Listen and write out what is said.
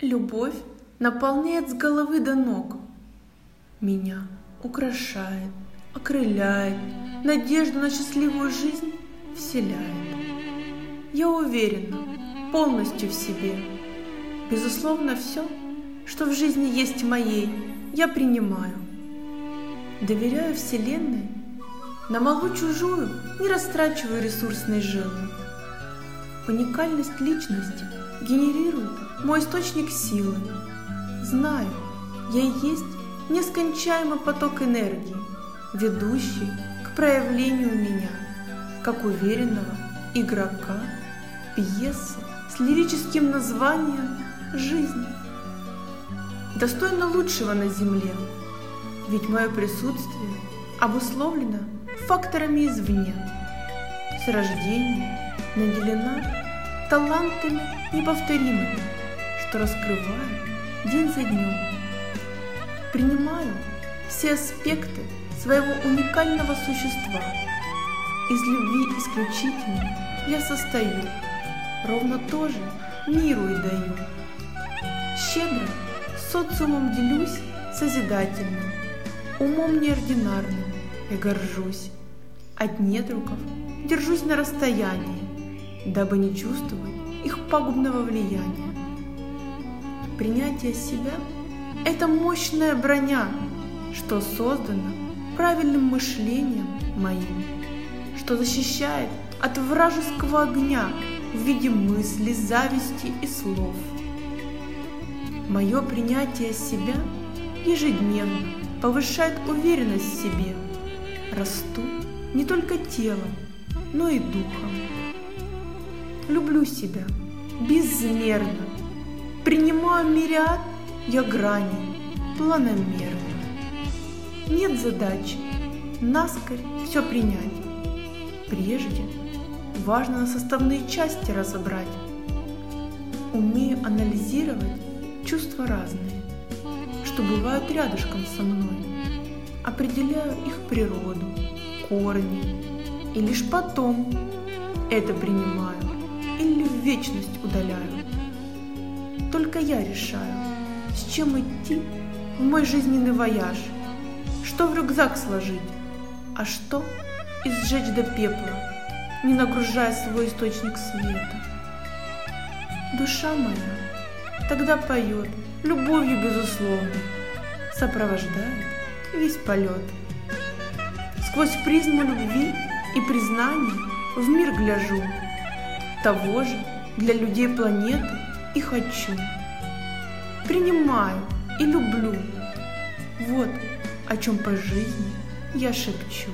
Любовь наполняет с головы до ног. Меня украшает, окрыляет, надежду на счастливую жизнь вселяет. Я уверена полностью в себе. Безусловно, все, что в жизни есть моей, я принимаю. Доверяю Вселенной, на малу чужую не растрачиваю ресурсной жилы. Уникальность личности генерирует мой источник силы. Знаю, я и есть нескончаемый поток энергии, ведущий к проявлению меня, как уверенного игрока пьесы с лирическим названием «Жизнь». Достойно лучшего на Земле, ведь мое присутствие обусловлено факторами извне. С рождения наделена талантами неповторимыми, что раскрываю день за днем. Принимаю все аспекты своего уникального существа. Из любви исключительно я состою, ровно то же миру и даю. Щедро социумом делюсь созидательным, умом неординарным я горжусь. От недругов держусь на расстоянии, дабы не чувствовать их пагубного влияния. Принятие себя – это мощная броня, что создана правильным мышлением моим, что защищает от вражеского огня в виде мысли, зависти и слов. Мое принятие себя ежедневно повышает уверенность в себе. Расту не только телом, но и духом. Люблю себя безмерно, принимаю мириад я грани планомерно. Нет задачи наскорь все принять. Прежде важно составные части разобрать. Умею анализировать чувства разные, что бывают рядышком со мной. Определяю их природу, корни, и лишь потом это принимаю или в вечность удаляю. Только я решаю, с чем идти в мой жизненный вояж, что в рюкзак сложить, а что изжечь до пепла, не нагружая свой источник света. Душа моя тогда поет любовью безусловной, сопровождает весь полет. Сквозь призму любви и признания в мир гляжу, того же для людей планеты и хочу. Принимаю и люблю. Вот о чем по жизни я шепчу.